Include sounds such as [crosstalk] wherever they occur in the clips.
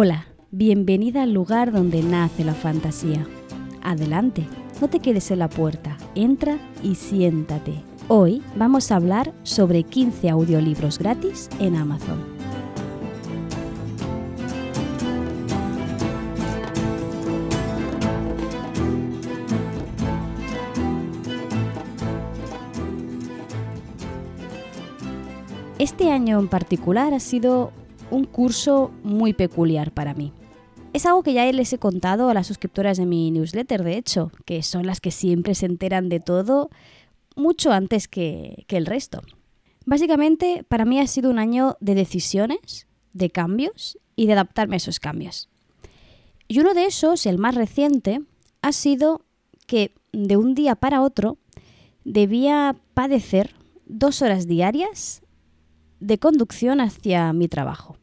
Hola, bienvenida al lugar donde nace la fantasía. Adelante, no te quedes en la puerta, entra y siéntate. Hoy vamos a hablar sobre 15 audiolibros gratis en Amazon. Este año en particular ha sido un curso muy peculiar para mí. Es algo que ya les he contado a las suscriptoras de mi newsletter, de hecho, que son las que siempre se enteran de todo mucho antes que, el resto. Básicamente, para mí ha sido un año de decisiones, de cambios y de adaptarme a esos cambios. Y uno de esos, el más reciente, ha sido que de un día para otro debía padecer dos horas diarias de conducción hacia mi trabajo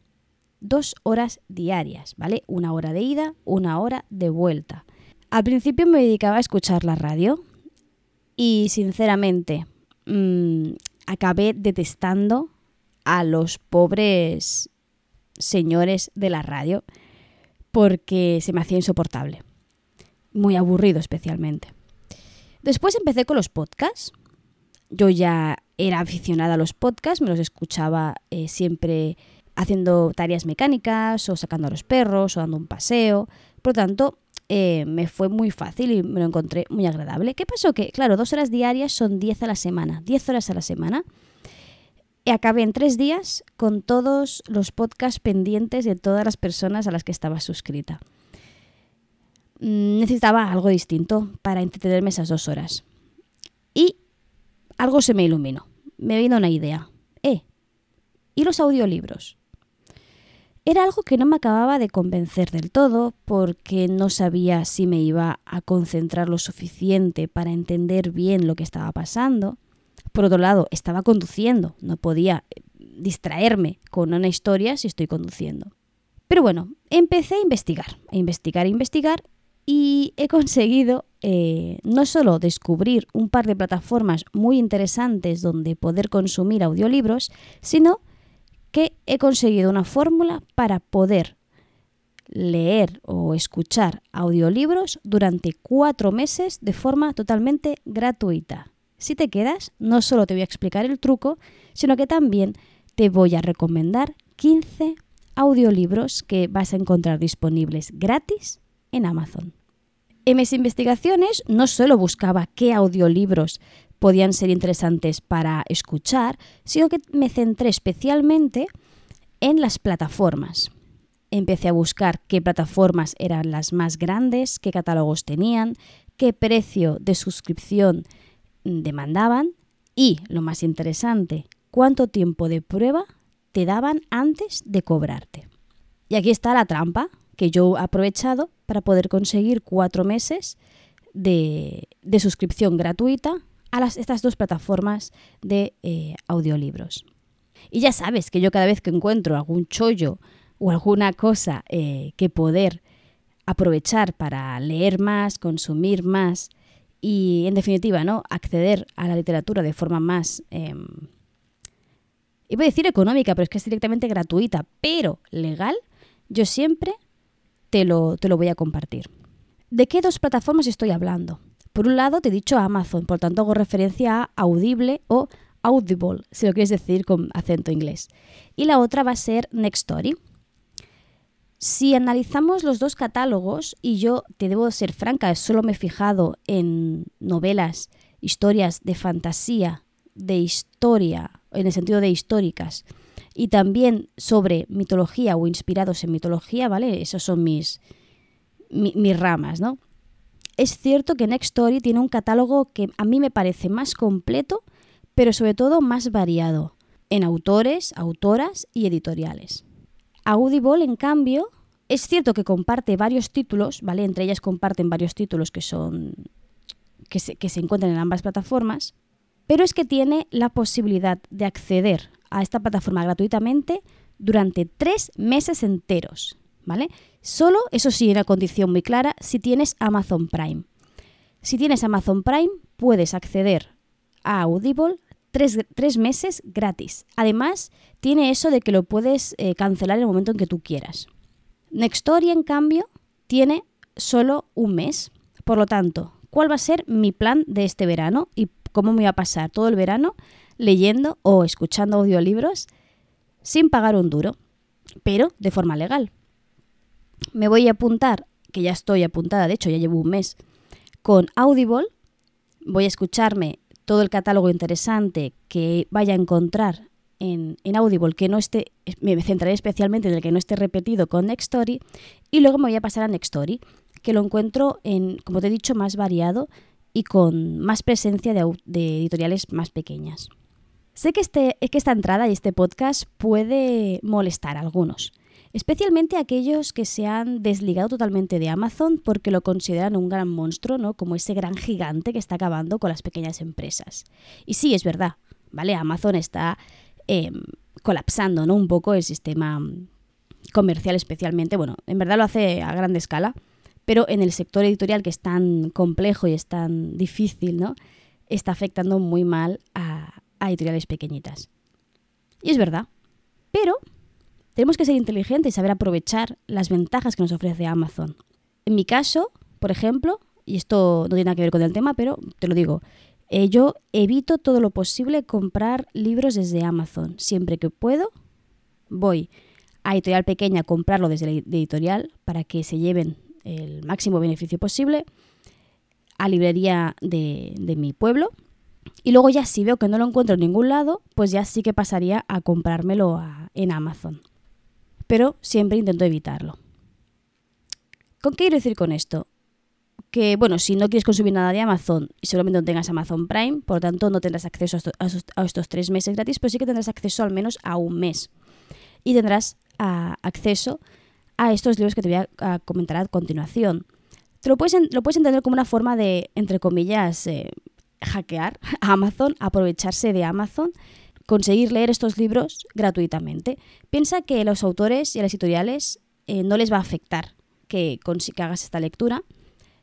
dos horas diarias, ¿vale? Una hora de ida, una hora de vuelta. Al principio me dedicaba a escuchar la radio y sinceramente mm, acabé detestando a los pobres señores de la radio porque se me hacía insoportable. Muy aburrido especialmente. Después empecé con los podcasts. Yo ya era aficionada a los podcasts, me los escuchaba eh, siempre haciendo tareas mecánicas o sacando a los perros o dando un paseo. Por lo tanto, eh, me fue muy fácil y me lo encontré muy agradable. ¿Qué pasó? Que, claro, dos horas diarias son diez a la semana, diez horas a la semana. Y acabé en tres días con todos los podcasts pendientes de todas las personas a las que estaba suscrita. Mm, necesitaba algo distinto para entretenerme esas dos horas. Algo se me iluminó. Me vino una idea. Eh, ¿y los audiolibros? Era algo que no me acababa de convencer del todo porque no sabía si me iba a concentrar lo suficiente para entender bien lo que estaba pasando. Por otro lado, estaba conduciendo, no podía eh, distraerme con una historia si estoy conduciendo. Pero bueno, empecé a investigar, a investigar, a investigar y he conseguido eh, no solo descubrir un par de plataformas muy interesantes donde poder consumir audiolibros, sino que he conseguido una fórmula para poder leer o escuchar audiolibros durante cuatro meses de forma totalmente gratuita. Si te quedas, no solo te voy a explicar el truco, sino que también te voy a recomendar 15 audiolibros que vas a encontrar disponibles gratis en Amazon. En mis investigaciones no solo buscaba qué audiolibros podían ser interesantes para escuchar, sino que me centré especialmente en las plataformas. Empecé a buscar qué plataformas eran las más grandes, qué catálogos tenían, qué precio de suscripción demandaban y, lo más interesante, cuánto tiempo de prueba te daban antes de cobrarte. Y aquí está la trampa que yo he aprovechado para poder conseguir cuatro meses de, suscripción gratuita a estas dos plataformas de eh, audiolibros. Y ya sabes que yo cada vez que encuentro algún chollo o alguna cosa eh, que poder aprovechar para leer más, consumir más y, en definitiva, ¿no? acceder a la literatura de forma más, eh, iba a decir económica, pero es que es directamente gratuita, pero legal, yo siempre te lo, te lo voy a compartir. ¿De qué dos plataformas estoy hablando? Por un lado, te he dicho Amazon, por tanto hago referencia a Audible o Audible, si lo quieres decir con acento inglés. Y la otra va a ser Nextory. Si analizamos los dos catálogos, y yo te debo ser franca, solo me he fijado en novelas, historias de fantasía, de historia, en el sentido de históricas, y también sobre mitología o inspirados en mitología, ¿vale? Esas son mis, mis ramas, ¿no? Es cierto que Nextory tiene un catálogo que a mí me parece más completo, pero sobre todo más variado, en autores, autoras y editoriales. Audible, en cambio, es cierto que comparte varios títulos, ¿vale? Entre ellas comparten varios títulos que son. que se, que se encuentran en ambas plataformas, pero es que tiene la posibilidad de acceder a esta plataforma gratuitamente durante tres meses enteros. ¿vale? Solo, eso sí, una condición muy clara, si tienes Amazon Prime. Si tienes Amazon Prime, puedes acceder a Audible tres, meses gratis. Además, tiene eso de que lo puedes eh, cancelar en el momento en que tú quieras. Nextory, en cambio, tiene solo un mes. Por lo tanto, ¿cuál va a ser mi plan de este verano y cómo me voy a pasar todo el verano leyendo o escuchando audiolibros sin pagar un duro, pero de forma legal? Me voy a apuntar, que ya estoy apuntada, de hecho ya llevo un mes, con Audible. Voy a escucharme todo el catálogo interesante que vaya a encontrar en, Audible que no esté, me centraré especialmente en el que no esté repetido con Nextory y luego me voy a pasar a Nextory, que lo encuentro en, como te he dicho, más variado y con más presencia de, editoriales más pequeñas. Sé que, este, que esta entrada y este podcast puede molestar a algunos, especialmente a aquellos que se han desligado totalmente de Amazon porque lo consideran un gran monstruo, ¿no? Como ese gran gigante que está acabando con las pequeñas empresas. Y sí, es verdad, ¿vale? Amazon está Em, colapsando ¿no? un poco el sistema comercial especialmente. Bueno, en verdad lo hace a gran escala, pero en el sector editorial que es tan complejo y es tan difícil, ¿no? está afectando muy mal a, a editoriales pequeñitas. Y es verdad, pero tenemos que ser inteligentes y saber aprovechar las ventajas que nos ofrece Amazon. En mi caso, por ejemplo, y esto no tiene nada que ver con el tema, pero te lo digo, eh, yo evito todo lo posible comprar libros desde Amazon. Siempre que puedo, voy a editorial pequeña a comprarlo desde la editorial para que se lleven el máximo beneficio posible a librería de, mi pueblo. Y luego ya si veo que no lo encuentro en ningún lado, pues ya sí que pasaría a comprármelo en Amazon. Pero siempre intento evitarlo. ¿Con qué quiero decir con esto? que, bueno, si no quieres consumir nada de Amazon y solamente no tengas Amazon Prime, por tanto no tendrás acceso a estos, tres meses gratis, pero sí que tendrás acceso al menos a un mes. Y tendrás ah, acceso a estos libros que te voy a, comentar a continuación. Te lo puedes, lo puedes entender como una forma de, entre comillas, eh, hackear a Amazon, aprovecharse de Amazon, conseguir leer estos libros gratuitamente. Piensa que a los autores y a las editoriales eh, no les va a afectar que, que hagas esta lectura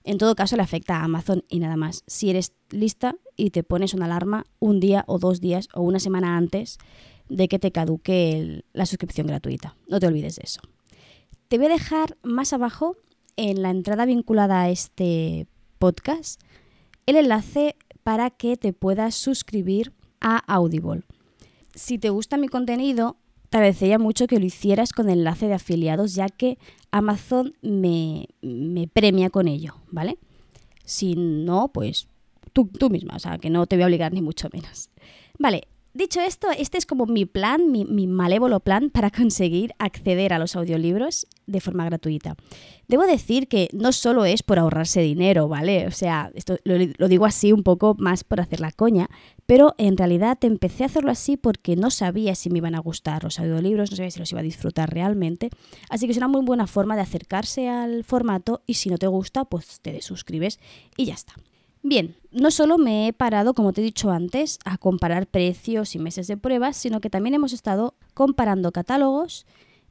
en todo caso, le afecta a Amazon y nada más. Si eres lista y te pones una alarma un día o dos días o una semana antes de que te caduque la suscripción gratuita. No te olvides de eso. Te voy a dejar más abajo, en la entrada vinculada a este podcast, el enlace para que te puedas suscribir a Audible. Si te gusta mi contenido, te agradecería mucho que lo hicieras con enlace de afiliados, ya que Amazon me, premia con ello, ¿vale? Si no, pues tú, tú misma, o sea, que no te voy a obligar ni mucho menos. Vale, Dicho esto, este es como mi plan, mi, malévolo plan para [laughs] conseguir acceder a los audiolibros de forma gratuita. Debo decir que no solo es por ahorrarse dinero, ¿vale? O sea, esto lo, digo así un poco más por hacer la coña, pero en realidad empecé a hacerlo así porque no sabía si me iban a gustar los audiolibros, no sabía si los iba a disfrutar realmente. Así que es una muy buena forma de acercarse al formato y si no te gusta, pues te desuscribes y ya está. Bien, no solo me he parado, como te he dicho antes, a comparar precios y meses de pruebas, sino que también hemos estado comparando catálogos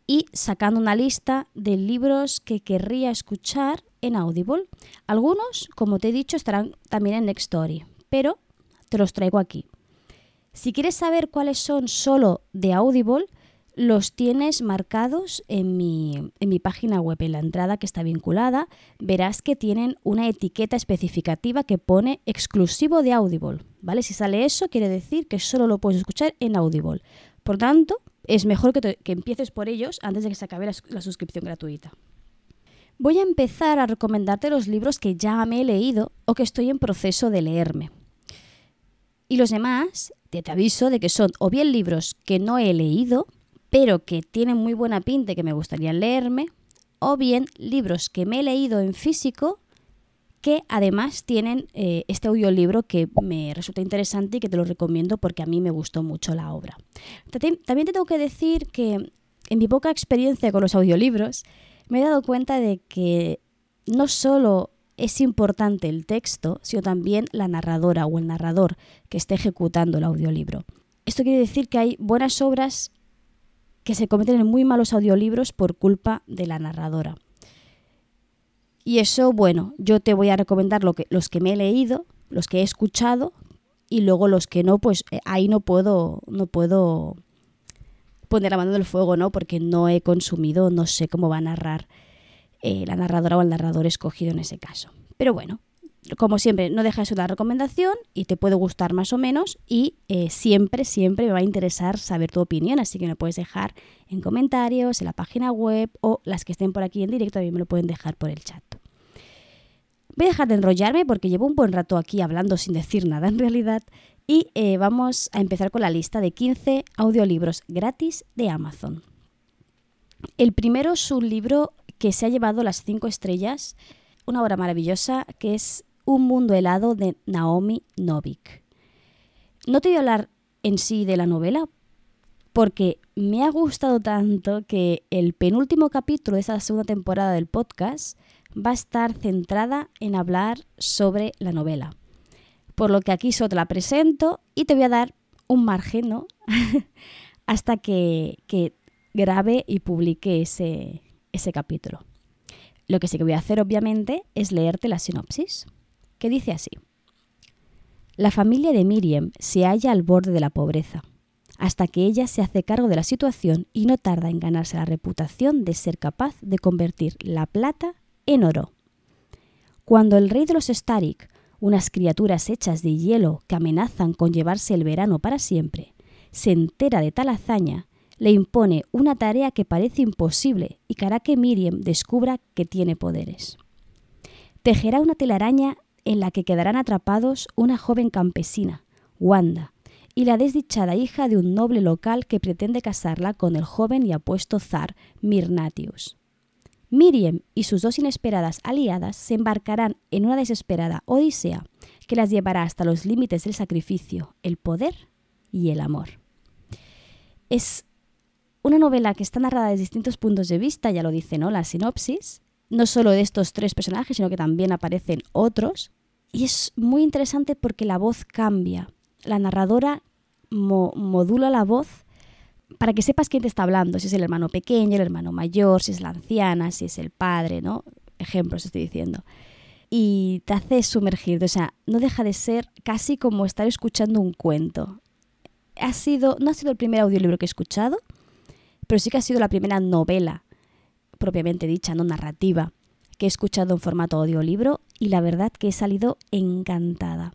y sacando una lista de libros que querría escuchar en Audible. Algunos, como te he dicho, estarán también en Nextory, pero te los traigo aquí. Si quieres saber cuáles son solo de Audible, los tienes marcados en mi, en mi, página web, en la entrada que está vinculada, verás que tienen una etiqueta especificativa que pone exclusivo de Audible, ¿vale? Si sale eso, quiere decir que solo lo puedes escuchar en Audible. Por tanto, es mejor que, empieces por ellos antes de que se acabe la, suscripción gratuita. Voy a empezar a recomendarte los libros que ya me he leído o que estoy en proceso de leerme. Y los demás, te aviso de que son o bien libros que no he leído, pero que tienen muy buena pinta y que me gustaría leerme, o bien libros que me he leído en físico que además tienen eh, este audiolibro que me resulta interesante y que te lo recomiendo porque a mí me gustó mucho la obra. También te tengo que decir que en mi poca experiencia con los audiolibros me he dado cuenta de que no solo es importante el texto, sino también la narradora o el narrador que esté ejecutando el audiolibro. Esto quiere decir que hay buenas obras que se cometen en muy malos audiolibros por culpa de la narradora. Y eso, bueno, yo te voy a recomendar lo que, los que me he leído, los que he escuchado y luego los que no, pues eh, ahí no puedo, no puedo poner la mano en el fuego, ¿no? Porque no he consumido, no sé cómo va a narrar eh, la narradora o el narrador escogido en ese caso. Pero bueno, como siempre, no deja de una recomendación y te puede gustar más o menos y eh, siempre, siempre me va a interesar saber tu opinión, así que me puedes dejar en comentarios, en la página web o las que estén por aquí en directo también me lo pueden dejar por el chat. Voy a dejar de enrollarme porque llevo un buen rato aquí hablando sin decir nada en realidad y eh, vamos a empezar con la lista de 15 audiolibros gratis de Amazon. El primero es un libro que se ha llevado las 5 estrellas, una obra maravillosa que es Un mundo helado de Naomi Novik. No te voy a hablar en sí de la novela porque me ha gustado tanto que el penúltimo capítulo de esa segunda temporada del podcast va a estar centrada en hablar sobre la novela. Por lo que aquí solo te la presento y te voy a dar un margen, ¿no? [laughs] Hasta que, que, grabe y publique ese, ese capítulo. Lo que sí que voy a hacer, obviamente, es leerte la sinopsis, que dice así. La familia de Miriam se halla al borde de la pobreza, hasta que ella se hace cargo de la situación y no tarda en ganarse la reputación de ser capaz de convertir la plata en oro. Cuando el rey de los Starik, unas criaturas hechas de hielo que amenazan con llevarse el verano para siempre, se entera de tal hazaña, le impone una tarea que parece imposible y que hará que Miriam descubra que tiene poderes. Tejerá una telaraña en la que quedarán atrapados una joven campesina, Wanda, y la desdichada hija de un noble local que pretende casarla con el joven y apuesto zar Mirnatius. Miriam y sus dos inesperadas aliadas se embarcarán en una desesperada odisea que las llevará hasta los límites del sacrificio, el poder y el amor. Es una novela que está narrada desde distintos puntos de vista, ya lo dice ¿no? la sinopsis, no solo de estos tres personajes, sino que también aparecen otros. Y es muy interesante porque la voz cambia. La narradora modula la voz para que sepas quién te está hablando, si es el hermano pequeño, el hermano mayor, si es la anciana, si es el padre, ¿no? Ejemplos estoy diciendo. Y te hace sumergirte, o sea, no deja de ser casi como estar escuchando un cuento. Ha sido, no ha sido el primer audiolibro que he escuchado, pero sí que ha sido la primera novela, propiamente dicha, no narrativa, que he escuchado en formato audiolibro y la verdad que he salido encantada.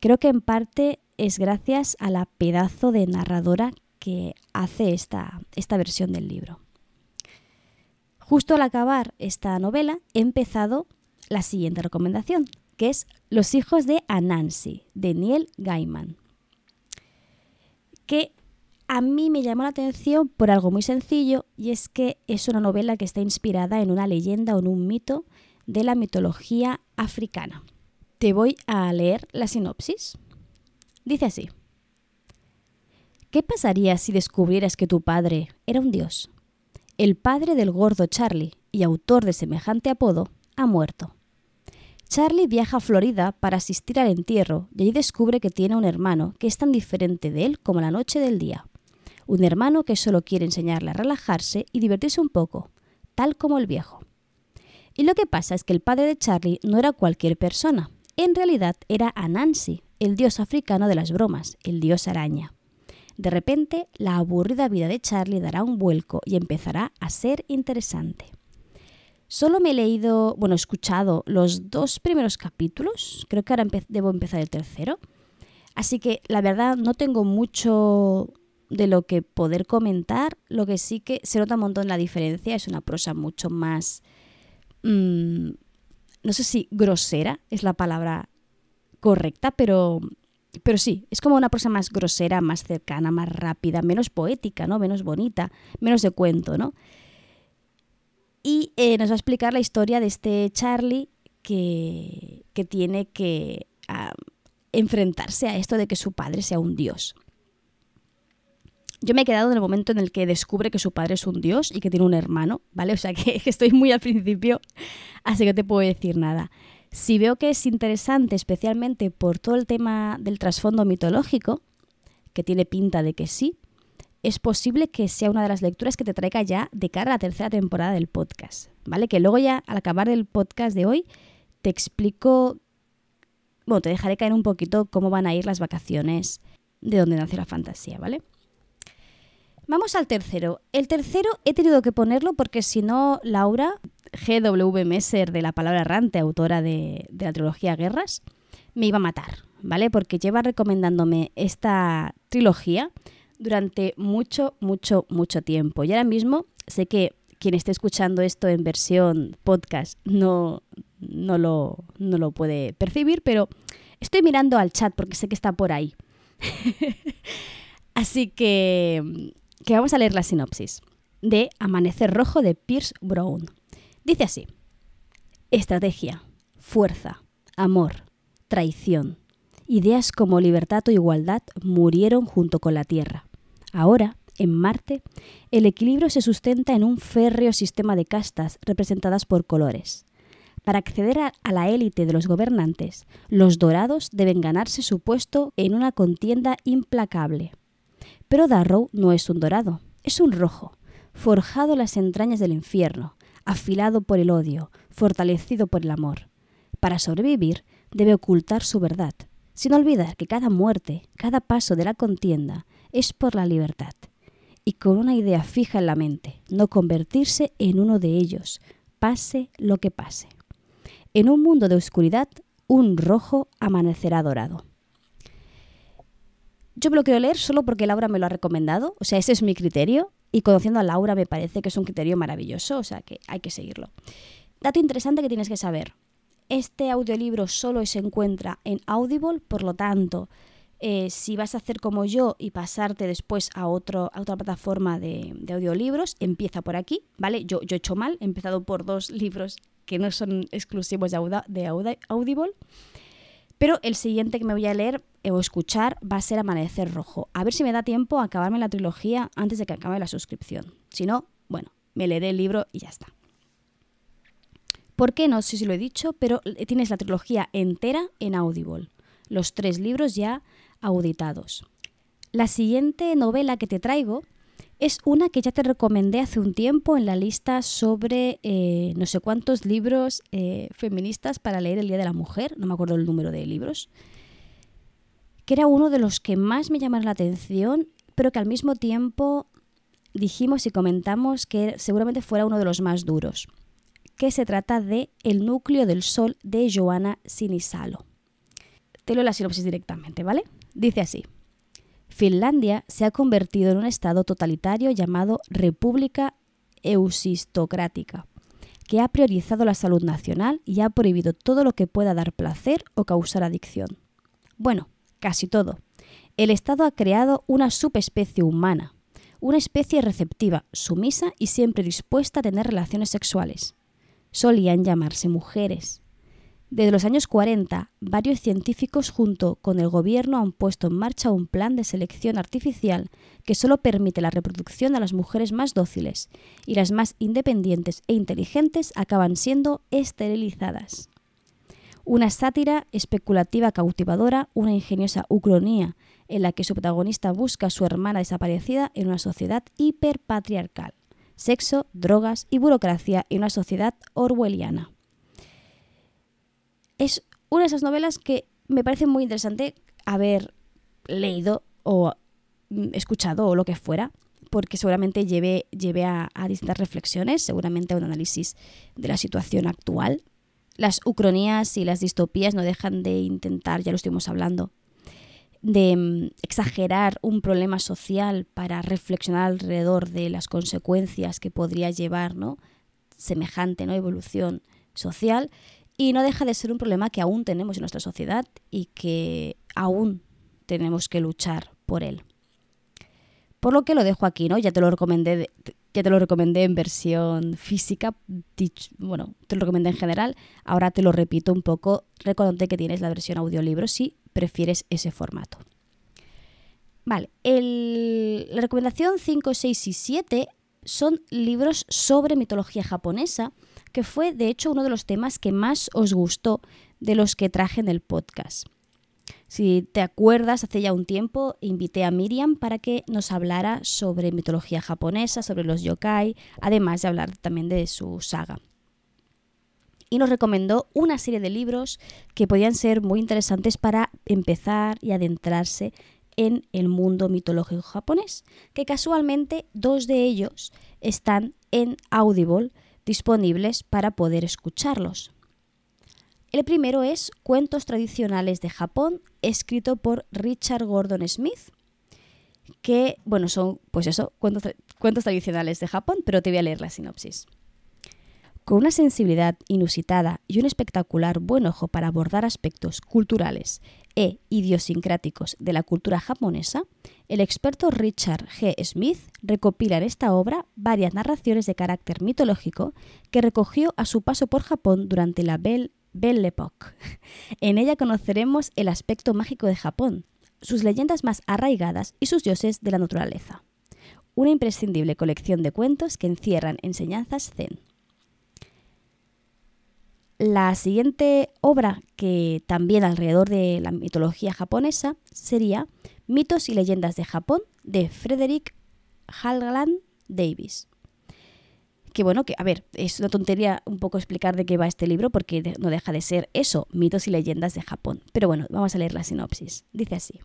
Creo que en parte es gracias a la pedazo de narradora que hace esta, esta versión del libro. Justo al acabar esta novela he empezado la siguiente recomendación, que es Los hijos de Anansi, de Neil Gaiman, que a mí me llamó la atención por algo muy sencillo y es que es una novela que está inspirada en una leyenda o en un mito de la mitología africana. Te voy a leer la sinopsis. Dice así. ¿Qué pasaría si descubrieras que tu padre era un dios? El padre del gordo Charlie y autor de semejante apodo ha muerto. Charlie viaja a Florida para asistir al entierro y allí descubre que tiene un hermano que es tan diferente de él como la noche del día. Un hermano que solo quiere enseñarle a relajarse y divertirse un poco, tal como el viejo. Y lo que pasa es que el padre de Charlie no era cualquier persona. En realidad era Anansi, el dios africano de las bromas, el dios araña. De repente, la aburrida vida de Charlie dará un vuelco y empezará a ser interesante. Solo me he leído, bueno, he escuchado los dos primeros capítulos, creo que ahora debo empezar el tercero, así que la verdad no tengo mucho de lo que poder comentar, lo que sí que se nota un montón la diferencia, es una prosa mucho más, mmm, no sé si grosera es la palabra correcta, pero pero sí, es como una prosa más grosera, más cercana, más rápida, menos poética, ¿no? Menos bonita, menos de cuento, ¿no? Y eh, nos va a explicar la historia de este Charlie que, que tiene que ah, enfrentarse a esto de que su padre sea un dios. Yo me he quedado en el momento en el que descubre que su padre es un dios y que tiene un hermano, ¿vale? O sea [laughs] que estoy muy al principio, así que no te puedo decir nada. Si veo que es interesante, especialmente por todo el tema del trasfondo mitológico, que tiene pinta de que sí, es posible que sea una de las lecturas que te traiga ya de cara a la tercera temporada del podcast, ¿vale? Que luego ya al acabar el podcast de hoy te explico, bueno, te dejaré caer un poquito cómo van a ir las vacaciones de donde nace la fantasía, ¿vale? Vamos al tercero. El tercero he tenido que ponerlo porque si no, Laura, GW Messer de la palabra errante, autora de, de la trilogía Guerras, me iba a matar, ¿vale? Porque lleva recomendándome esta trilogía durante mucho, mucho, mucho tiempo. Y ahora mismo sé que quien esté escuchando esto en versión podcast no, no, lo, no lo puede percibir, pero estoy mirando al chat porque sé que está por ahí. [laughs] Así que, que vamos a leer la sinopsis de Amanecer Rojo de Pierce Brown. Dice así, estrategia, fuerza, amor, traición. Ideas como libertad o igualdad murieron junto con la Tierra. Ahora, en Marte, el equilibrio se sustenta en un férreo sistema de castas representadas por colores. Para acceder a, la élite de los gobernantes, los dorados deben ganarse su puesto en una contienda implacable. Pero Darrow no es un dorado, es un rojo, forjado en las entrañas del infierno, afilado por el odio, fortalecido por el amor. Para sobrevivir, debe ocultar su verdad, sin olvidar que cada muerte, cada paso de la contienda, es por la libertad, y con una idea fija en la mente, no convertirse en uno de ellos, pase lo que pase. En un mundo de oscuridad, un rojo amanecerá dorado. Yo lo quiero leer solo porque Laura me lo ha recomendado, o sea, ese es mi criterio, y conociendo a Laura me parece que es un criterio maravilloso, o sea, que hay que seguirlo. Dato interesante que tienes que saber. Este audiolibro solo se encuentra en Audible, por lo tanto, eh, si vas a hacer como yo y pasarte después a, otra plataforma de, audiolibros, empieza por aquí, ¿vale? Yo, yo he hecho mal, he empezado por dos libros que no son exclusivos de Audible, pero el siguiente que me voy a leer eh, o escuchar va a ser Amanecer Rojo. A ver si me da tiempo a acabarme la trilogía antes de que acabe la suscripción. Si no, bueno, me leeré el libro y ya está. ¿Por qué? No sé si lo he dicho, pero tienes la trilogía entera en Audible. Los tres libros ya auditados. La siguiente novela que te traigo es una que ya te recomendé hace un tiempo en la lista sobre eh, no sé cuántos libros eh, feministas para leer el Día de la Mujer, no me acuerdo el número de libros, que era uno de los que más me llamaron la atención, pero que al mismo tiempo dijimos y comentamos que seguramente fuera uno de los más duros, que se trata de El núcleo del sol de Joana Sinisalo. Te leo la sinopsis directamente, ¿vale? Dice así. Finlandia se ha convertido en un estado totalitario llamado República Eusistocrática, que ha priorizado la salud nacional y ha prohibido todo lo que pueda dar placer o causar adicción. Bueno, casi todo. El Estado ha creado una subespecie humana, una especie receptiva, sumisa y siempre dispuesta a tener relaciones sexuales. Solían llamarse mujeres, desde los años 40, varios científicos junto con el gobierno han puesto en marcha un plan de selección artificial que solo permite la reproducción a las mujeres más dóciles y las más independientes e inteligentes acaban siendo esterilizadas. Una sátira especulativa cautivadora, una ingeniosa ucronía en la que su protagonista busca a su hermana desaparecida en una sociedad hiperpatriarcal. Sexo, drogas y burocracia en una sociedad orwelliana es una de esas novelas que me parece muy interesante haber leído o mm, escuchado o lo que fuera, porque seguramente lleve, lleve a, distintas reflexiones, seguramente a un análisis de la situación actual. Las ucronías y las distopías no dejan de intentar, ya lo estuvimos hablando, de mm, exagerar un problema social para reflexionar alrededor de las consecuencias que podría llevar ¿no? semejante ¿no? evolución social y no deja de ser un problema que aún tenemos en nuestra sociedad y que aún tenemos que luchar por él. Por lo que lo dejo aquí, ¿no? Ya te lo recomendé, ya te lo recomendé en versión física, bueno, te lo recomendé en general, ahora te lo repito un poco, recordate que tienes la versión audiolibro si prefieres ese formato. Vale, la recomendación 5, 6 y 7 son libros sobre mitología japonesa que fue de hecho uno de los temas que más os gustó de los que traje en el podcast. Si te acuerdas, hace ya un tiempo invité a Miriam para que nos hablara sobre mitología japonesa, sobre los yokai, además de hablar también de su saga. Y nos recomendó una serie de libros que podían ser muy interesantes para empezar y adentrarse en el mundo mitológico japonés, que casualmente dos de ellos están en Audible disponibles para poder escucharlos. El primero es Cuentos tradicionales de Japón, escrito por Richard Gordon Smith, que, bueno, son, pues eso, cuentos, cuentos tradicionales de Japón, pero te voy a leer la sinopsis. Con una sensibilidad inusitada y un espectacular buen ojo para abordar aspectos culturales e idiosincráticos de la cultura japonesa, el experto Richard G. Smith recopila en esta obra varias narraciones de carácter mitológico que recogió a su paso por Japón durante la Belle, Époque. En ella conoceremos el aspecto mágico de Japón, sus leyendas más arraigadas y sus dioses de la naturaleza. Una imprescindible colección de cuentos que encierran enseñanzas zen. La siguiente obra, que también alrededor de la mitología japonesa, sería Mitos y leyendas de Japón de Frederick Halland Davis. Que bueno, que a ver, es una tontería un poco explicar de qué va este libro porque no deja de ser eso, mitos y leyendas de Japón. Pero bueno, vamos a leer la sinopsis. Dice así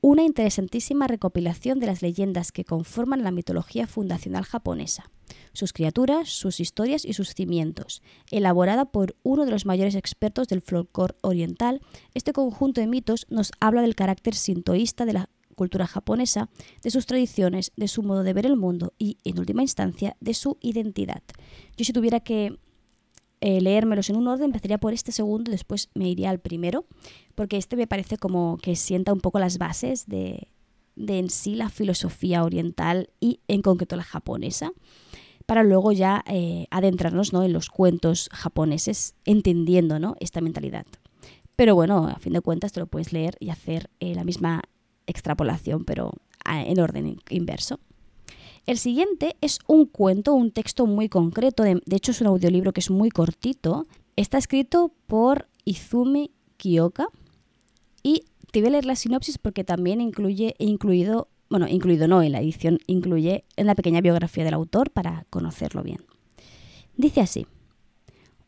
una interesantísima recopilación de las leyendas que conforman la mitología fundacional japonesa, sus criaturas, sus historias y sus cimientos. Elaborada por uno de los mayores expertos del folclore oriental, este conjunto de mitos nos habla del carácter sintoísta de la cultura japonesa, de sus tradiciones, de su modo de ver el mundo y, en última instancia, de su identidad. Yo si tuviera que eh, leérmelos en un orden, empezaría por este segundo y después me iría al primero, porque este me parece como que sienta un poco las bases de, en sí la filosofía oriental y en concreto la japonesa, para luego ya eh, adentrarnos ¿no? en los cuentos japoneses entendiendo ¿no? esta mentalidad. Pero bueno, a fin de cuentas te lo puedes leer y hacer eh, la misma extrapolación, pero en orden inverso. El siguiente es un cuento, un texto muy concreto, de, hecho es un audiolibro que es muy cortito. Está escrito por Izumi Kiyoka y te voy a leer la sinopsis porque también incluye, incluido, bueno, incluido no, en la edición incluye en la pequeña biografía del autor para conocerlo bien. Dice así,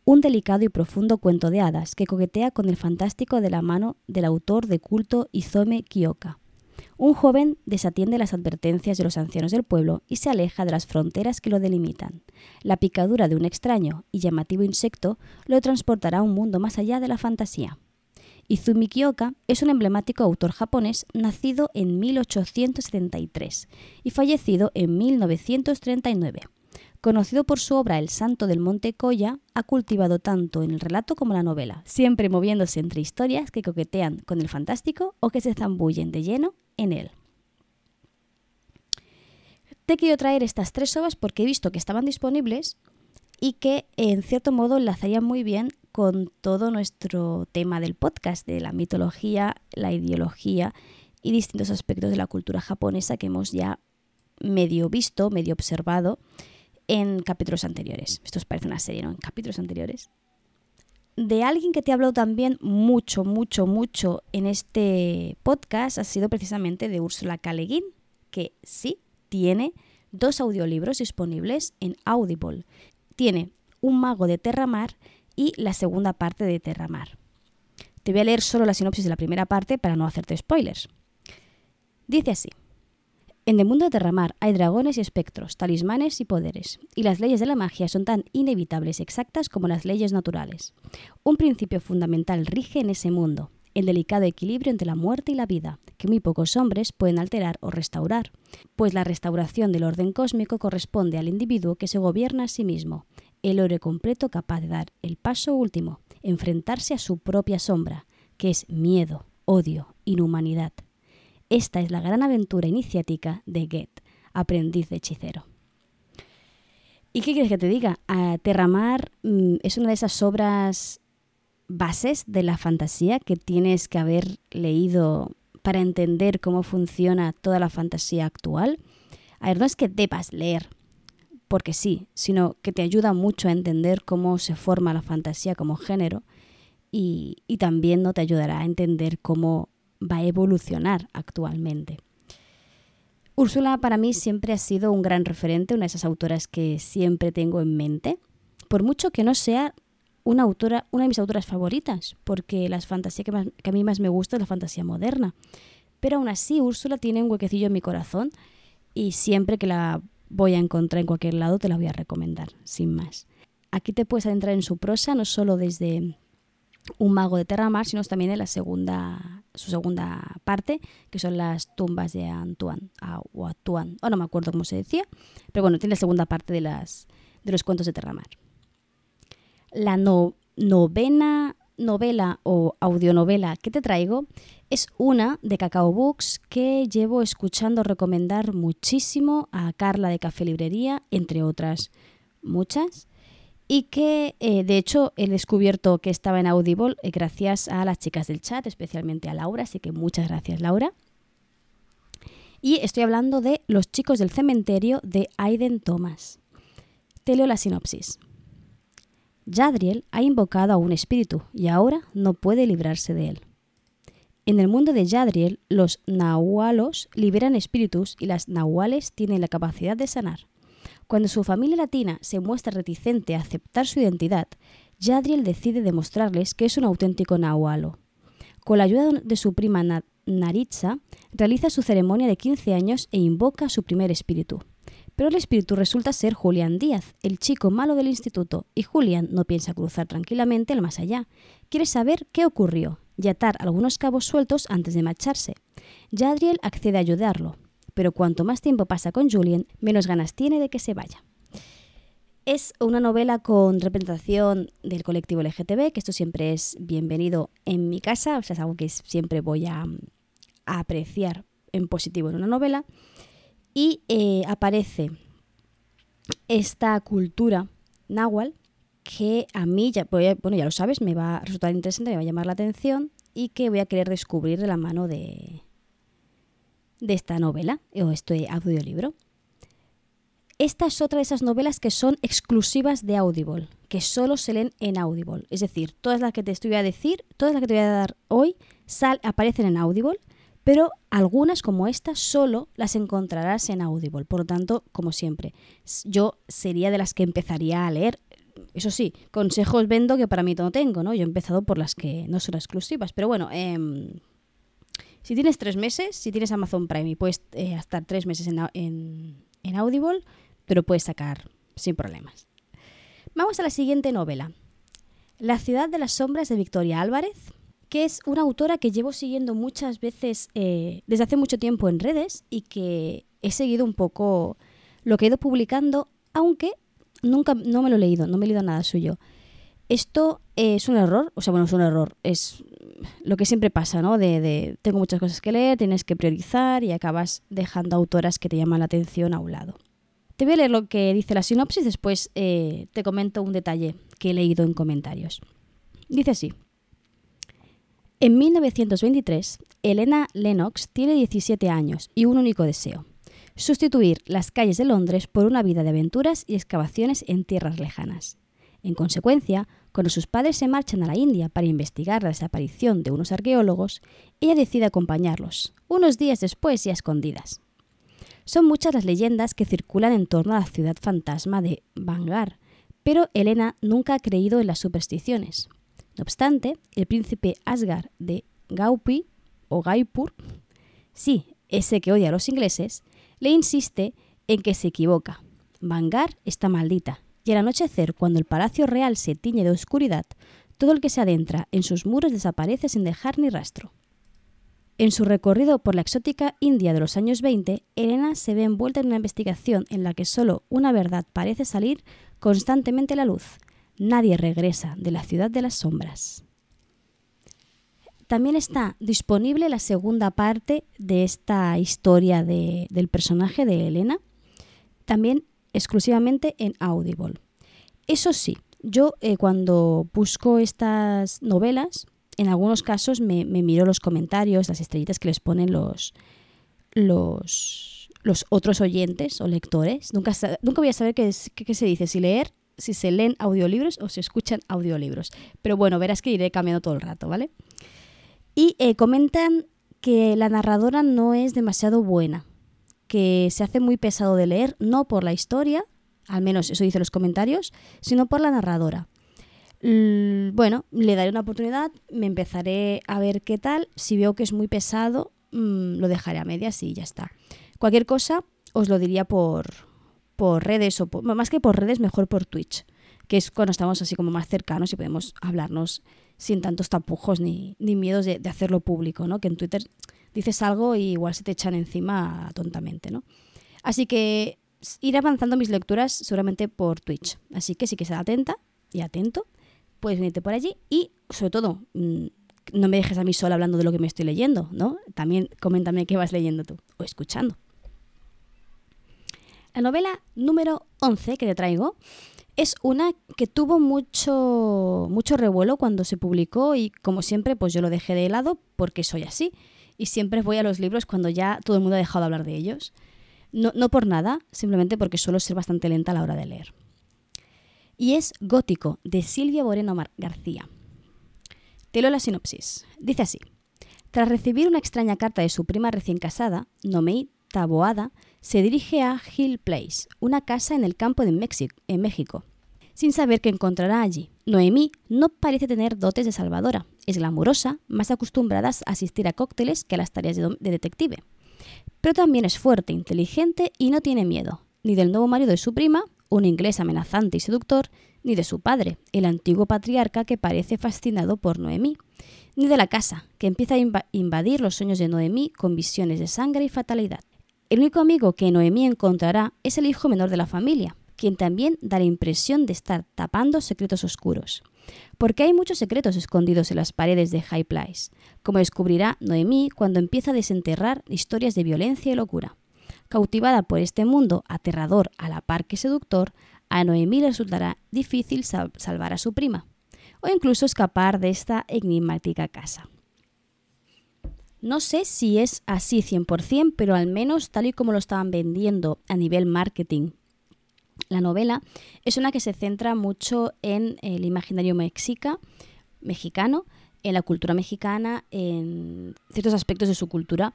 un delicado y profundo cuento de hadas que coquetea con el fantástico de la mano del autor de culto Izome Kiyoka un joven desatiende las advertencias de los ancianos del pueblo y se aleja de las fronteras que lo delimitan. La picadura de un extraño y llamativo insecto lo transportará a un mundo más allá de la fantasía. Izumi Kioka es un emblemático autor japonés nacido en 1873 y fallecido en 1939. Conocido por su obra El Santo del Monte Koya, ha cultivado tanto en el relato como la novela, siempre moviéndose entre historias que coquetean con el fantástico o que se zambullen de lleno en él. Te quiero traer estas tres obras porque he visto que estaban disponibles y que en cierto modo enlazarían muy bien con todo nuestro tema del podcast, de la mitología, la ideología y distintos aspectos de la cultura japonesa que hemos ya medio visto, medio observado en capítulos anteriores. Esto os parece una serie, ¿no? En capítulos anteriores de alguien que te ha hablado también mucho, mucho, mucho en este podcast ha sido precisamente de Úrsula K. que sí tiene dos audiolibros disponibles en Audible. Tiene Un mago de Terramar y la segunda parte de Terramar. Te voy a leer solo la sinopsis de la primera parte para no hacerte spoilers. Dice así. En el mundo de Terramar hay dragones y espectros, talismanes y poderes, y las leyes de la magia son tan inevitables y exactas como las leyes naturales. Un principio fundamental rige en ese mundo, el delicado equilibrio entre la muerte y la vida, que muy pocos hombres pueden alterar o restaurar, pues la restauración del orden cósmico corresponde al individuo que se gobierna a sí mismo, el héroe completo capaz de dar el paso último, enfrentarse a su propia sombra, que es miedo, odio, inhumanidad. Esta es la gran aventura iniciática de Goethe, aprendiz de hechicero. ¿Y qué quieres que te diga? Terramar mm, es una de esas obras bases de la fantasía que tienes que haber leído para entender cómo funciona toda la fantasía actual. A ver, no es que debas leer, porque sí, sino que te ayuda mucho a entender cómo se forma la fantasía como género y, también no te ayudará a entender cómo va a evolucionar actualmente. Úrsula para mí siempre ha sido un gran referente, una de esas autoras que siempre tengo en mente, por mucho que no sea una autora, una de mis autoras favoritas, porque las fantasías que, que a mí más me gusta es la fantasía moderna. pero aún así Úrsula tiene un huequecillo en mi corazón y siempre que la voy a encontrar en cualquier lado te la voy a recomendar, sin más. Aquí te puedes adentrar en su prosa no solo desde un mago de Terramar, sino también en la segunda, su segunda parte, que son las tumbas de Antoine, o Antoine, o no me acuerdo cómo se decía, pero bueno, tiene la segunda parte de, las, de los cuentos de Terramar. La novena novela o audionovela que te traigo es una de Cacao Books que llevo escuchando recomendar muchísimo a Carla de Café Librería, entre otras muchas y que eh, de hecho he descubierto que estaba en Audible eh, gracias a las chicas del chat, especialmente a Laura, así que muchas gracias Laura. Y estoy hablando de Los chicos del cementerio de Aiden Thomas. Te leo la sinopsis. Yadriel ha invocado a un espíritu y ahora no puede librarse de él. En el mundo de Yadriel, los nahualos liberan espíritus y las nahuales tienen la capacidad de sanar. Cuando su familia latina se muestra reticente a aceptar su identidad, Yadriel decide demostrarles que es un auténtico nahualo. Con la ayuda de su prima Naritza, realiza su ceremonia de 15 años e invoca a su primer espíritu. Pero el espíritu resulta ser Julián Díaz, el chico malo del instituto, y Julián no piensa cruzar tranquilamente el más allá. Quiere saber qué ocurrió y atar algunos cabos sueltos antes de marcharse. Yadriel accede a ayudarlo, pero cuanto más tiempo pasa con Julien, menos ganas tiene de que se vaya. Es una novela con representación del colectivo LGTB, que esto siempre es bienvenido en mi casa, o sea, es algo que siempre voy a, apreciar en positivo en una novela. Y eh, aparece esta cultura náhuatl que a mí, ya, bueno, ya lo sabes, me va a resultar interesante, me va a llamar la atención y que voy a querer descubrir de la mano de, de esta novela o este audiolibro. Esta es otra de esas novelas que son exclusivas de Audible, que solo se leen en Audible. Es decir, todas las que te estoy a decir, todas las que te voy a dar hoy, sal, aparecen en Audible, pero algunas como esta solo las encontrarás en Audible. Por lo tanto, como siempre, yo sería de las que empezaría a leer. Eso sí, consejos vendo que para mí no tengo, ¿no? Yo he empezado por las que no son exclusivas. Pero bueno, eh, si tienes tres meses, si tienes Amazon Prime y puedes eh, estar tres meses en, en Audible, pero puedes sacar sin problemas. Vamos a la siguiente novela. La ciudad de las sombras de Victoria Álvarez, que es una autora que llevo siguiendo muchas veces eh, desde hace mucho tiempo en redes y que he seguido un poco lo que he ido publicando, aunque nunca no me lo he leído, no me he leído nada suyo. Esto es un error, o sea, bueno, es un error, es lo que siempre pasa, ¿no? De, tengo muchas cosas que leer, tienes que priorizar y acabas dejando autoras que te llaman la atención a un lado. Te voy a leer lo que dice la sinopsis, después eh, te comento un detalle que he leído en comentarios. Dice así. En 1923, Elena Lennox tiene 17 años y un único deseo, sustituir las calles de Londres por una vida de aventuras y excavaciones en tierras lejanas. En consecuencia, cuando sus padres se marchan a la India para investigar la desaparición de unos arqueólogos, ella decide acompañarlos, unos días después y a escondidas. Son muchas las leyendas que circulan en torno a la ciudad fantasma de Bangar, pero Elena nunca ha creído en las supersticiones. No obstante, el príncipe Asgar de Gaupi, o Gaipur, sí, ese que odia a los ingleses, le insiste en que se equivoca. Bangar está maldita y al anochecer, cuando el palacio real se tiñe de oscuridad, todo el que se adentra en sus muros desaparece sin dejar ni rastro. En su recorrido por la exótica India de los años 20, Elena se ve envuelta en una investigación en la que solo una verdad parece salir constantemente a la luz. Nadie regresa de la ciudad de las sombras. También está disponible la segunda parte de esta historia del personaje de Elena. También exclusivamente en Audible. Eso sí, yo eh, cuando busco estas novelas, en algunos casos me, miro los comentarios, las estrellitas que les ponen los, los, los otros oyentes o lectores. Nunca, nunca voy a saber qué, qué, se dice, si leer, si se leen audiolibros o se escuchan audiolibros. Pero bueno, verás que iré cambiando todo el rato, ¿vale? Y eh, comentan que la narradora no es demasiado buena que se hace muy pesado de leer, no por la historia, al menos eso dice los comentarios, sino por la narradora. bueno, le daré una oportunidad, me empezaré a ver qué tal. Si veo que es muy pesado, mm, lo dejaré a medias y ya está. Cualquier cosa os lo diría por, por redes, o más que por redes, mejor por Twitch, que es cuando estamos así como más cercanos y podemos hablarnos sin tantos tapujos ni, ni miedos de, hacerlo público, ¿no? Que en Twitter dices algo y igual se te echan encima tontamente, ¿no? Así que ir avanzando mis lecturas seguramente por Twitch. Así que sí que estar atenta y atento, puedes venirte por allí y sobre todo mm, no me dejes a mí sola hablando de lo que me estoy leyendo, ¿no? También coméntame qué vas leyendo tú o escuchando. La novela número 11 que te traigo es una que tuvo mucho, mucho revuelo cuando se publicó y como siempre pues yo lo dejé de lado porque soy así y siempre voy a los libros cuando ya todo el mundo ha dejado de hablar de ellos. No, no por nada, simplemente porque suelo ser bastante lenta a la hora de leer. Y es Gótico, de Silvia Moreno García. Te leo la sinopsis. Dice así. Tras recibir una extraña carta de su prima recién casada, Nomei Taboada se dirige a Hill Place, una casa en el campo de en México, sin saber qué encontrará allí. Noemí no parece tener dotes de salvadora, es glamurosa, más acostumbrada a asistir a cócteles que a las tareas de, de detective. Pero también es fuerte, inteligente y no tiene miedo, ni del nuevo marido de su prima, un inglés amenazante y seductor, ni de su padre, el antiguo patriarca que parece fascinado por Noemí, ni de la casa, que empieza a invadir los sueños de Noemí con visiones de sangre y fatalidad. El único amigo que Noemí encontrará es el hijo menor de la familia, quien también da la impresión de estar tapando secretos oscuros. Porque hay muchos secretos escondidos en las paredes de High Place, como descubrirá Noemí cuando empieza a desenterrar historias de violencia y locura. Cautivada por este mundo aterrador a la par que seductor, a Noemí resultará difícil salvar a su prima, o incluso escapar de esta enigmática casa. No sé si es así 100%, pero al menos tal y como lo estaban vendiendo a nivel marketing. La novela es una que se centra mucho en el imaginario mexica, mexicano, en la cultura mexicana, en ciertos aspectos de su cultura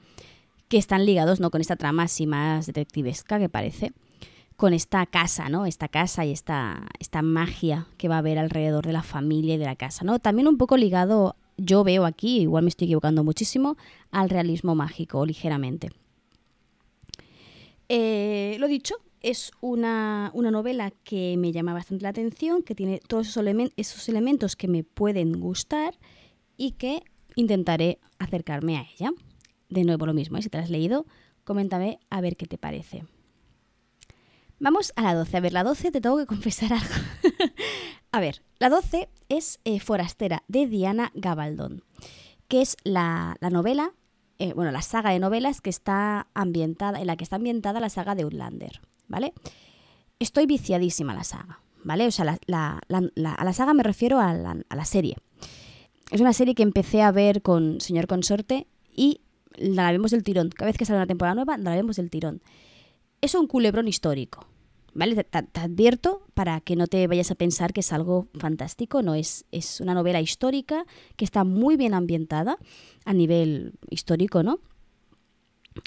que están ligados ¿no? con esta trama así más detectivesca que parece, con esta casa, ¿no? Esta casa y esta, esta magia que va a haber alrededor de la familia y de la casa, ¿no? También un poco ligado, yo veo aquí, igual me estoy equivocando muchísimo, al realismo mágico, ligeramente. Eh, lo dicho, es una, una, novela que me llama bastante la atención, que tiene todos esos, esos elementos que me pueden gustar y que intentaré acercarme a ella de nuevo lo mismo, ¿eh? si te has leído, coméntame a ver qué te parece. Vamos a la 12. A ver, la 12 te tengo que [laughs] confesar algo. A ver, la 12 es eh, Forastera de Diana Gabaldón, que es la, novela, eh, bueno, la saga de novelas que está ambientada, en la que está ambientada la saga de Outlander, ¿vale? Estoy viciadísima la saga, ¿vale? O sea, a la saga me refiero a la, a la serie. Es una serie que empecé a ver con Señor Consorte y la vemos del tirón. Cada vez que sale una temporada nueva, la vemos del tirón. Es un culebrón histórico. ¿Vale? Te, advierto para que no te vayas a pensar que es algo fantástico, no es, es una novela histórica que está muy bien ambientada a nivel histórico, ¿no?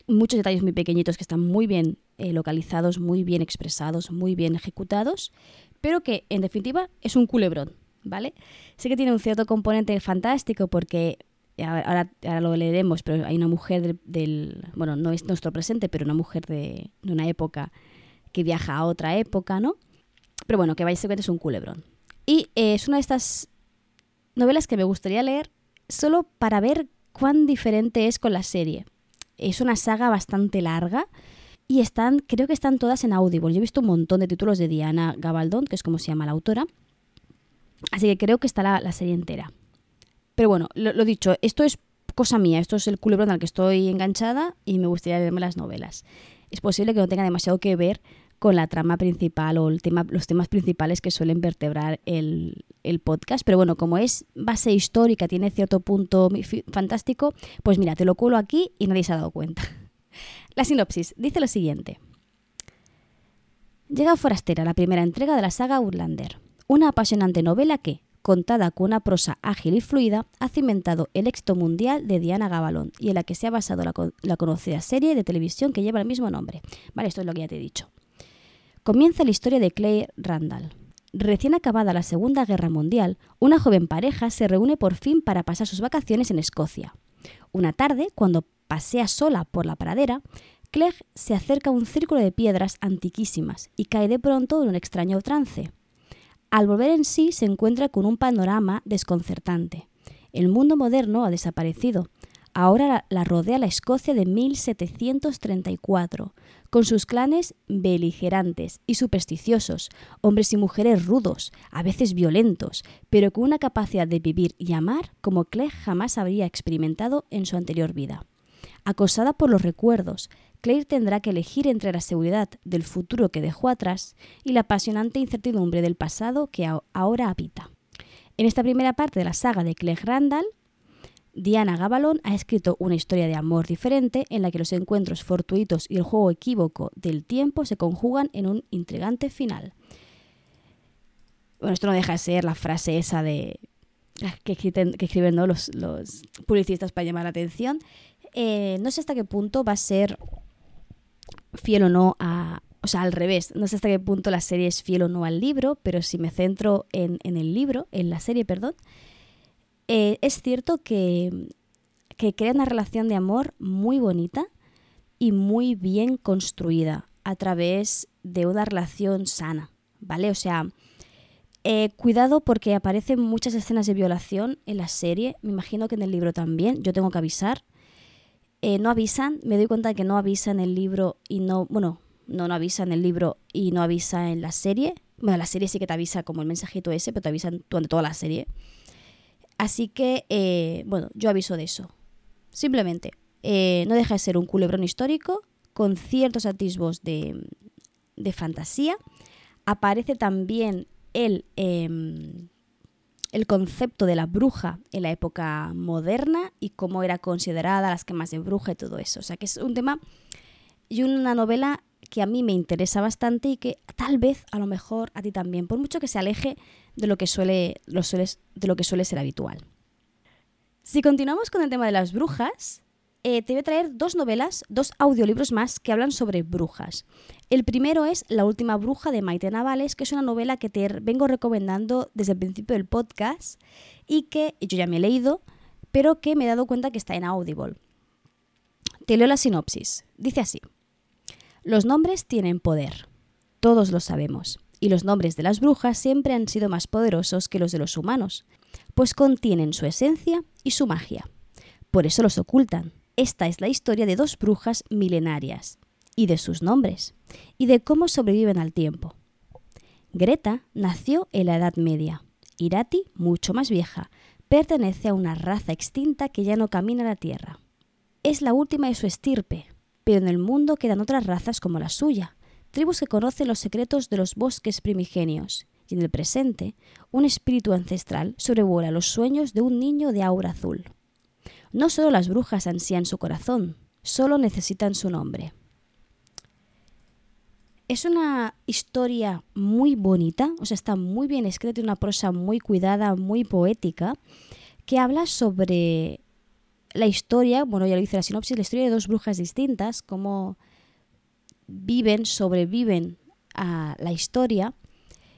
Muchos detalles muy pequeñitos que están muy bien eh, localizados, muy bien expresados, muy bien ejecutados, pero que en definitiva es un culebrón, ¿vale? Sé que tiene un cierto componente fantástico porque ahora, ahora lo leeremos, pero hay una mujer del, bueno, no es nuestro presente, pero una mujer de, una época que viaja a otra época, ¿no? Pero bueno, que a ver es un culebrón. Y eh, es una de estas novelas que me gustaría leer solo para ver cuán diferente es con la serie. Es una saga bastante larga y están, creo que están todas en Audible. Yo he visto un montón de títulos de Diana Gabaldón, que es como se llama la autora. Así que creo que está la, la serie entera. Pero bueno, lo, dicho, esto es cosa mía, esto es el culebrón al que estoy enganchada y me gustaría leerme las novelas. Es posible que no tenga demasiado que ver con la trama principal o el tema, los temas principales que suelen vertebrar el, el, podcast. Pero bueno, como es base histórica, tiene cierto punto fantástico, pues mira, te lo cuelo aquí y nadie se ha dado cuenta. [laughs] La sinopsis dice lo siguiente. Llega Forastera, la primera entrega de la saga Urlander, una apasionante novela que, contada con una prosa ágil y fluida, ha cimentado el éxito mundial de Diana Gabalón y en la que se ha basado la, conocida serie de televisión que lleva el mismo nombre. Vale, esto es lo que ya te he dicho. Comienza la historia de Claire Randall. Recién acabada la Segunda Guerra Mundial, una joven pareja se reúne por fin para pasar sus vacaciones en Escocia. Una tarde, cuando pasea sola por la pradera, Clegg se acerca a un círculo de piedras antiquísimas y cae de pronto en un extraño trance. Al volver en sí se encuentra con un panorama desconcertante. El mundo moderno ha desaparecido. Ahora la rodea la Escocia de 1734, con sus clanes beligerantes y supersticiosos, hombres y mujeres rudos, a veces violentos, pero con una capacidad de vivir y amar como Clegg jamás habría experimentado en su anterior vida. Acosada por los recuerdos, Claire tendrá que elegir entre la seguridad del futuro que dejó atrás y la apasionante incertidumbre del pasado que ahora habita. En esta primera parte de la saga de Claire Randall, Diana Gabalón ha escrito una historia de amor diferente en la que los encuentros fortuitos y el juego equívoco del tiempo se conjugan en un intrigante final. Bueno, esto no deja de ser la frase esa de ah, que escriben, los, publicistas para llamar la atención. Eh, no sé hasta qué punto va a ser fiel o no a... O sea, al revés, no sé hasta qué punto la serie es fiel o no al libro, pero si me centro en, en el libro, en la serie, perdón, eh, es cierto que, que crea una relación de amor muy bonita y muy bien construida a través de una relación sana, ¿vale? O sea, eh, cuidado porque aparecen muchas escenas de violación en la serie, me imagino que en el libro también, yo tengo que avisar. Eh, no avisan, me doy cuenta de que no avisa en el libro y no, bueno, no, no avisa en el libro y no avisa en la serie. Bueno, la serie sí que te avisa como el mensajito ese, pero te avisan durante toda la serie. Así que, eh, bueno, yo aviso de eso. Simplemente, eh, no deja de ser un culebrón histórico con ciertos atisbos de, fantasía. Aparece también el, em, el concepto de la bruja en la época moderna y cómo era considerada las quemas de bruja y todo eso. O sea que es un tema y una novela que a mí me interesa bastante y que tal vez a lo mejor a ti también, por mucho que se aleje de lo que suele, de lo que suele ser habitual. Si continuamos con el tema de las brujas, eh, te voy a traer dos novelas, dos audiolibros más que hablan sobre brujas. El primero es La última bruja de Maite Navales, que es una novela que te vengo recomendando desde el principio del podcast y que yo ya me he leído, pero que me he dado cuenta que está en Audible. Te leo la sinopsis. Dice así. Los nombres tienen poder. Todos lo sabemos. Y los nombres de las brujas siempre han sido más poderosos que los de los humanos, pues contienen su esencia y su magia. Por eso los ocultan. Esta es la historia de dos brujas milenarias, y de sus nombres, y de cómo sobreviven al tiempo. Greta nació en la Edad Media. Irati, mucho más vieja, pertenece a una raza extinta que ya no camina la Tierra. Es la última de su estirpe, pero en el mundo quedan otras razas como la suya, tribus que conocen los secretos de los bosques primigenios, y en el presente, un espíritu ancestral sobrevuela los sueños de un niño de aura azul. No solo las brujas ansían su corazón, solo necesitan su nombre. Es una historia muy bonita, o sea, está muy bien escrita, una prosa muy cuidada, muy poética, que habla sobre la historia, bueno, ya lo dice la sinopsis, la historia de dos brujas distintas, cómo viven, sobreviven a la historia.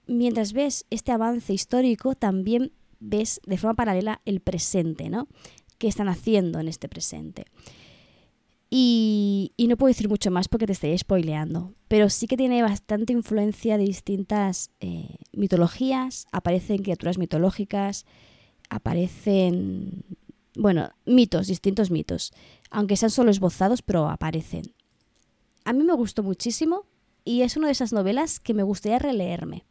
Mientras ves este avance histórico, también ves de forma paralela el presente, ¿no? ¿Qué están haciendo en este presente? Y, no puedo decir mucho más porque te estoy spoileando, pero sí que tiene bastante influencia de distintas eh, mitologías, aparecen criaturas mitológicas, aparecen bueno, mitos, distintos mitos, aunque sean solo esbozados, pero aparecen. A mí me gustó muchísimo y es una de esas novelas que me gustaría releerme,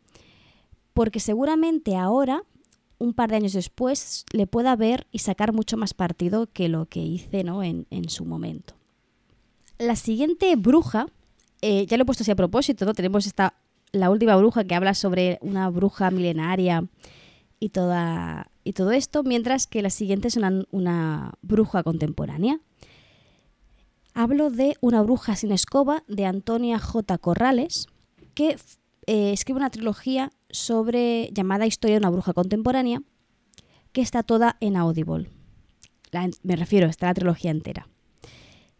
porque seguramente ahora, un par de años después, le pueda ver y sacar mucho más partido que lo que hice ¿no? en, su momento. La siguiente bruja, eh, ya lo he puesto así a propósito, ¿no? tenemos esta, la última bruja que habla sobre una bruja milenaria y, toda, y todo esto, mientras que la siguiente es una, bruja contemporánea. Hablo de Una bruja sin escoba de Antonia J. Corrales, que eh, escribe una trilogía sobre llamada Historia de una bruja contemporánea, que está toda en Audible. me refiero, está la trilogía entera.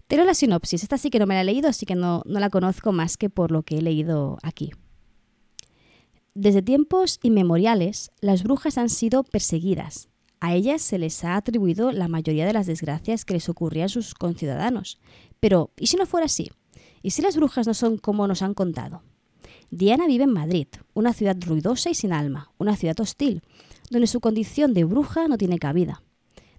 Pero la sinopsis, esta sí que no me la he leído, así que no, no la conozco más que por lo que he leído aquí. Desde tiempos inmemoriales, las brujas han sido perseguidas, A ellas se les ha atribuido la mayoría de las desgracias que les ocurrían a sus conciudadanos. Pero, ¿y si no fuera así? ¿Y si las brujas no son como nos han contado? Diana vive en Madrid, una ciudad ruidosa y sin alma, una ciudad hostil, donde su condición de bruja no tiene cabida.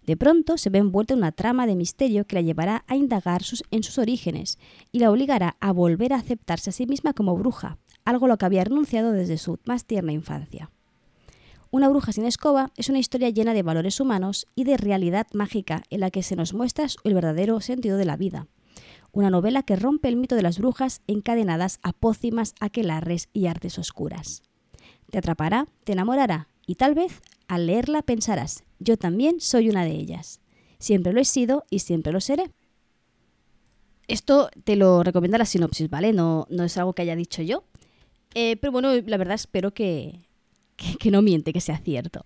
De pronto se ve envuelta en una trama de misterio que la llevará a indagar en sus orígenes y la obligará a volver a aceptarse a sí misma como bruja, algo a lo que había renunciado desde su más tierna infancia. Una bruja sin escoba es una historia llena de valores humanos y de realidad mágica en la que se nos muestra el verdadero sentido de la vida. Una novela que rompe el mito de las brujas encadenadas a pócimas, aquelarres y artes oscuras. Te atrapará, te enamorará y tal vez al leerla pensarás, yo también soy una de ellas. Siempre lo he sido y siempre lo seré. Esto te lo recomienda la sinopsis, ¿vale? No, no es algo que haya dicho yo. Eh, pero bueno, la verdad espero que, que, no miente, que sea cierto.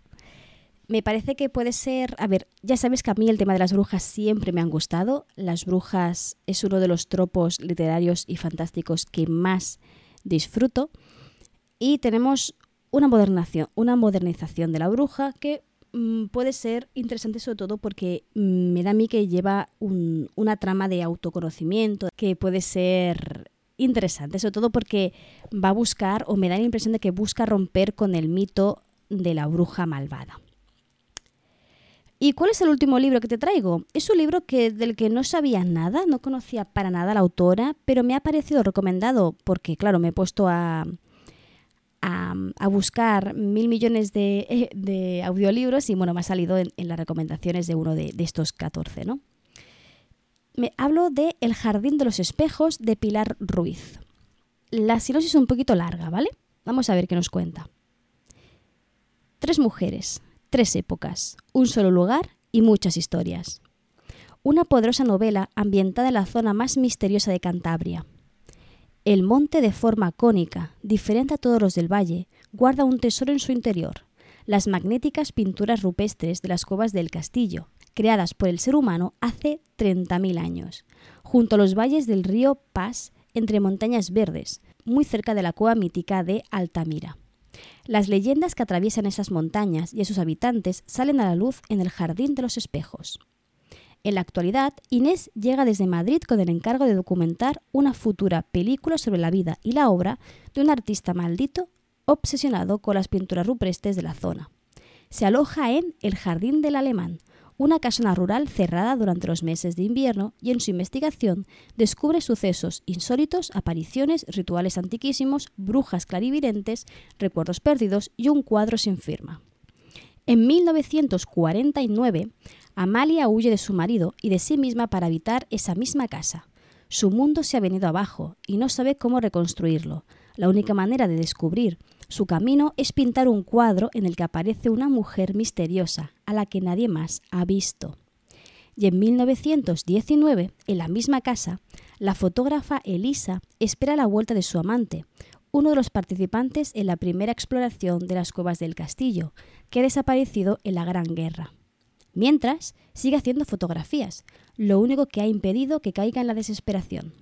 Me parece que puede ser, a ver, ya sabes que a mí el tema de las brujas siempre me han gustado. Las brujas es uno de los tropos literarios y fantásticos que más disfruto. Y tenemos una modernización, una modernización de la bruja que mm, puede ser interesante sobre todo porque mm, me da a mí que lleva una trama de autoconocimiento que puede ser interesante, sobre todo porque va a buscar, o me da la impresión de que busca romper con el mito de la bruja malvada. ¿Y cuál es el último libro que te traigo? Es un libro que, del que no sabía nada, no conocía para nada la autora, pero me ha parecido recomendado porque, claro, me he puesto a, a, buscar mil millones de, de, audiolibros y, bueno, me ha salido en, las recomendaciones de uno de, de estos 14, ¿no? me hablo de El jardín de los espejos de Pilar Ruiz. La sinopsis es un poquito larga, ¿vale? Vamos a ver qué nos cuenta. Tres mujeres, tres épocas, un solo lugar y muchas historias. Una poderosa novela ambientada en la zona más misteriosa de Cantabria. El monte de forma cónica, diferente a todos los del valle, guarda un tesoro en su interior, las magnéticas pinturas rupestres de las cuevas del castillo, creadas por el ser humano hace 30.000 años, junto a los valles del río Paz, entre montañas verdes, muy cerca de la cueva mítica de Altamira. Las leyendas que atraviesan esas montañas y a sus habitantes salen a la luz en el Jardín de los Espejos. En la actualidad, Inés llega desde Madrid con el encargo de documentar una futura película sobre la vida y la obra de un artista maldito obsesionado con las pinturas rupestres de la zona. Se aloja en El Jardín del Alemán, una casona rural cerrada durante los meses de invierno y en su investigación descubre sucesos insólitos, apariciones, rituales antiquísimos, brujas clarividentes, recuerdos perdidos y un cuadro sin firma. En 1949, Amalia huye de su marido y de sí misma para habitar esa misma casa. Su mundo se ha venido abajo y no sabe cómo reconstruirlo. La única manera de descubrir su camino es pintar un cuadro en el que aparece una mujer misteriosa a la que nadie más ha visto. Y en 1919, en la misma casa, la fotógrafa Elisa espera la vuelta de su amante, uno de los participantes en la primera exploración de las cuevas del castillo, que ha desaparecido en la Gran Guerra. Mientras, sigue haciendo fotografías, lo único que ha impedido que caiga en la desesperación.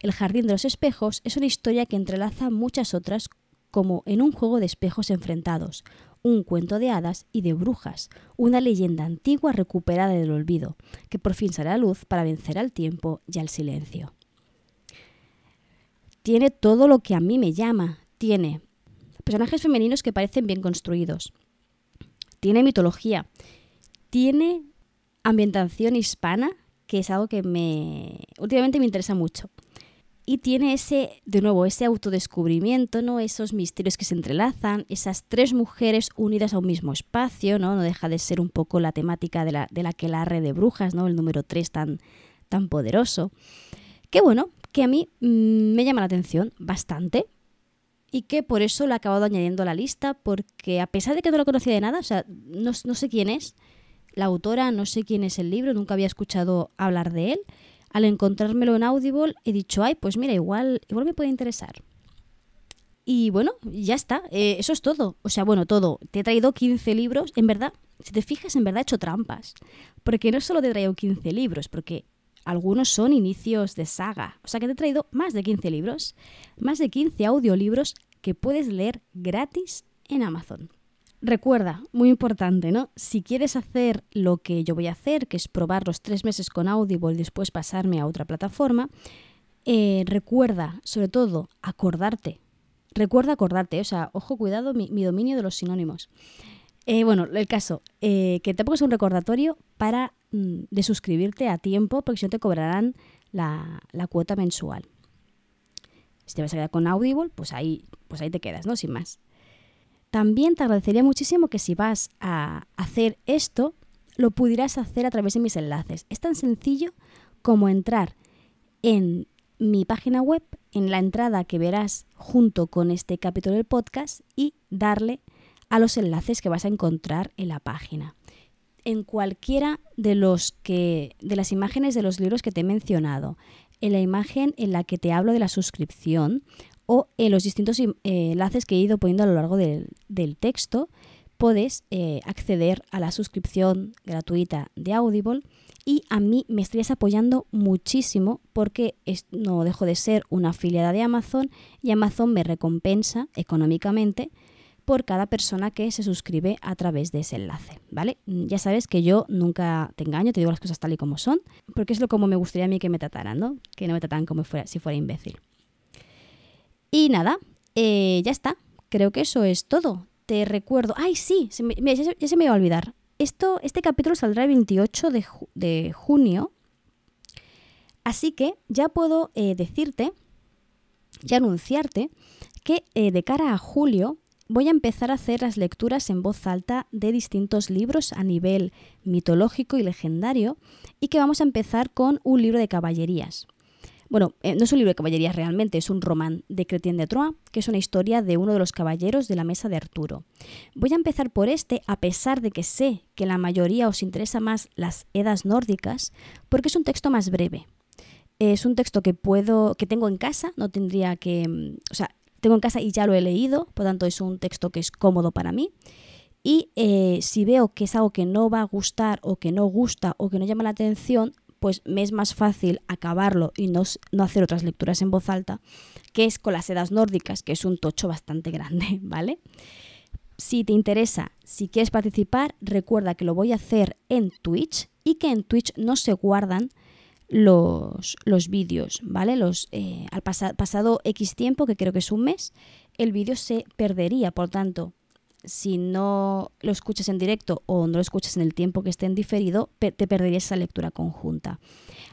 El Jardín de los Espejos es una historia que entrelaza muchas otras como en un juego de espejos enfrentados, un cuento de hadas y de brujas, una leyenda antigua recuperada del olvido, que por fin sale a luz para vencer al tiempo y al silencio. Tiene todo lo que a mí me llama, tiene personajes femeninos que parecen bien construidos, tiene mitología, tiene ambientación hispana, que es algo que me últimamente me interesa mucho y tiene ese, de nuevo, ese autodescubrimiento, ¿no? Esos misterios que se entrelazan, esas tres mujeres unidas a un mismo espacio, ¿no? No deja de ser un poco la temática de la, de la que la red de brujas, ¿no? El número tres tan, tan poderoso. Que bueno, que a mí mm, me llama la atención bastante y que por eso lo he acabado añadiendo a la lista, porque a pesar de que no lo conocía de nada, o sea, no, no sé quién es la autora, no sé quién es el libro, nunca había escuchado hablar de él al encontrármelo en Audible he dicho, ay, pues mira, igual, igual me puede interesar. Y bueno, ya está, eh, eso es todo. O sea, bueno, todo. Te he traído 15 libros. En verdad, si te fijas, en verdad he hecho trampas. Porque no solo te he traído 15 libros, porque algunos son inicios de saga. O sea que te he traído más de 15 libros, más de 15 audiolibros que puedes leer gratis en Amazon. Recuerda, muy importante, ¿no? Si quieres hacer lo que yo voy a hacer, que es probar los tres meses con Audible y después pasarme a otra plataforma, eh, recuerda, sobre todo, acordarte. Recuerda acordarte, o sea, ojo, cuidado, mi, dominio de los sinónimos. Eh, bueno, el caso, eh, que te pongas un recordatorio para mm, de suscribirte a tiempo, porque si no te cobrarán la, la, cuota mensual. Si te vas a quedar con Audible, pues ahí, pues ahí te quedas, ¿no? Sin más. También te agradecería muchísimo que si vas a hacer esto, lo pudieras hacer a través de mis enlaces. Es tan sencillo como entrar en mi página web, en la entrada que verás junto con este capítulo del podcast y darle a los enlaces que vas a encontrar en la página. En cualquiera de los que de las imágenes de los libros que te he mencionado, en la imagen en la que te hablo de la suscripción o en los distintos eh, enlaces que he ido poniendo a lo largo del, texto, puedes eh, acceder a la suscripción gratuita de Audible y a mí me estarías apoyando muchísimo porque no dejo de ser una afiliada de Amazon y Amazon me recompensa económicamente por cada persona que se suscribe a través de ese enlace, ¿vale? Ya sabes que yo nunca te engaño, te digo las cosas tal y como son, porque es lo como me gustaría a mí que me trataran, ¿no? Que no me trataran como si fuera imbécil. Y nada, eh, ya está. Creo que eso es todo. Te recuerdo. ¡Ay, sí! ya, se me iba a olvidar. Esto, este capítulo saldrá el 28 de, junio. Así que ya puedo eh, decirte y anunciarte que eh, de cara a julio voy a empezar a hacer las lecturas en voz alta de distintos libros a nivel mitológico y legendario y que vamos a empezar con un libro de caballerías. Bueno, eh, no es un libro de caballerías realmente, es un román de Chrétien de Troyes, que es una historia de uno de los caballeros de la mesa de Arturo. Voy a empezar por este, a pesar de que sé que la mayoría os interesa más las edas nórdicas, porque es un texto más breve. Es un texto que puedo, que tengo en casa, no tendría que, mm, o sea, tengo en casa y ya lo he leído, por tanto es un texto que es cómodo para mí. Y eh, si veo que es algo que no va a gustar o que no gusta o que no llama la atención, pues me es más fácil acabarlo y no, hacer otras lecturas en voz alta, que es con las edas nórdicas, que es un tocho bastante grande, [laughs] ¿vale? Si te interesa, si quieres participar, recuerda que lo voy a hacer en Twitch y que en Twitch no se guardan los, los vídeos, ¿vale? Los, eh, al pasado X tiempo, que creo que es un mes, el vídeo se perdería, por tanto, si no lo escuchas en directo o no lo escuchas en el tiempo que esté en diferido, te perderías esa lectura conjunta.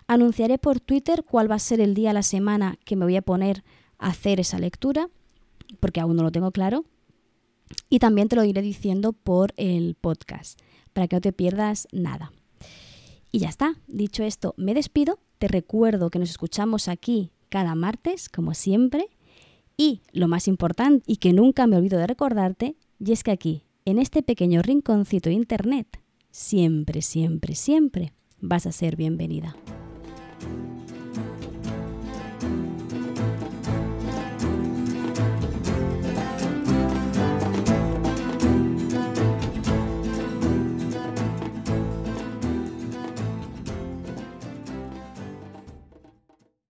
Anunciaré por Twitter cuál va a ser el día a la semana que me voy a poner a hacer esa lectura, porque aún no lo tengo claro. Y también te lo iré diciendo por el podcast, para que no te pierdas nada. Y ya está, dicho esto, me despido. Te recuerdo que nos escuchamos aquí cada martes, como siempre. Y lo más importante, y que nunca me olvido de recordarte, y es que aquí, en este pequeño rinconcito de Internet, siempre, siempre, siempre vas a ser bienvenida.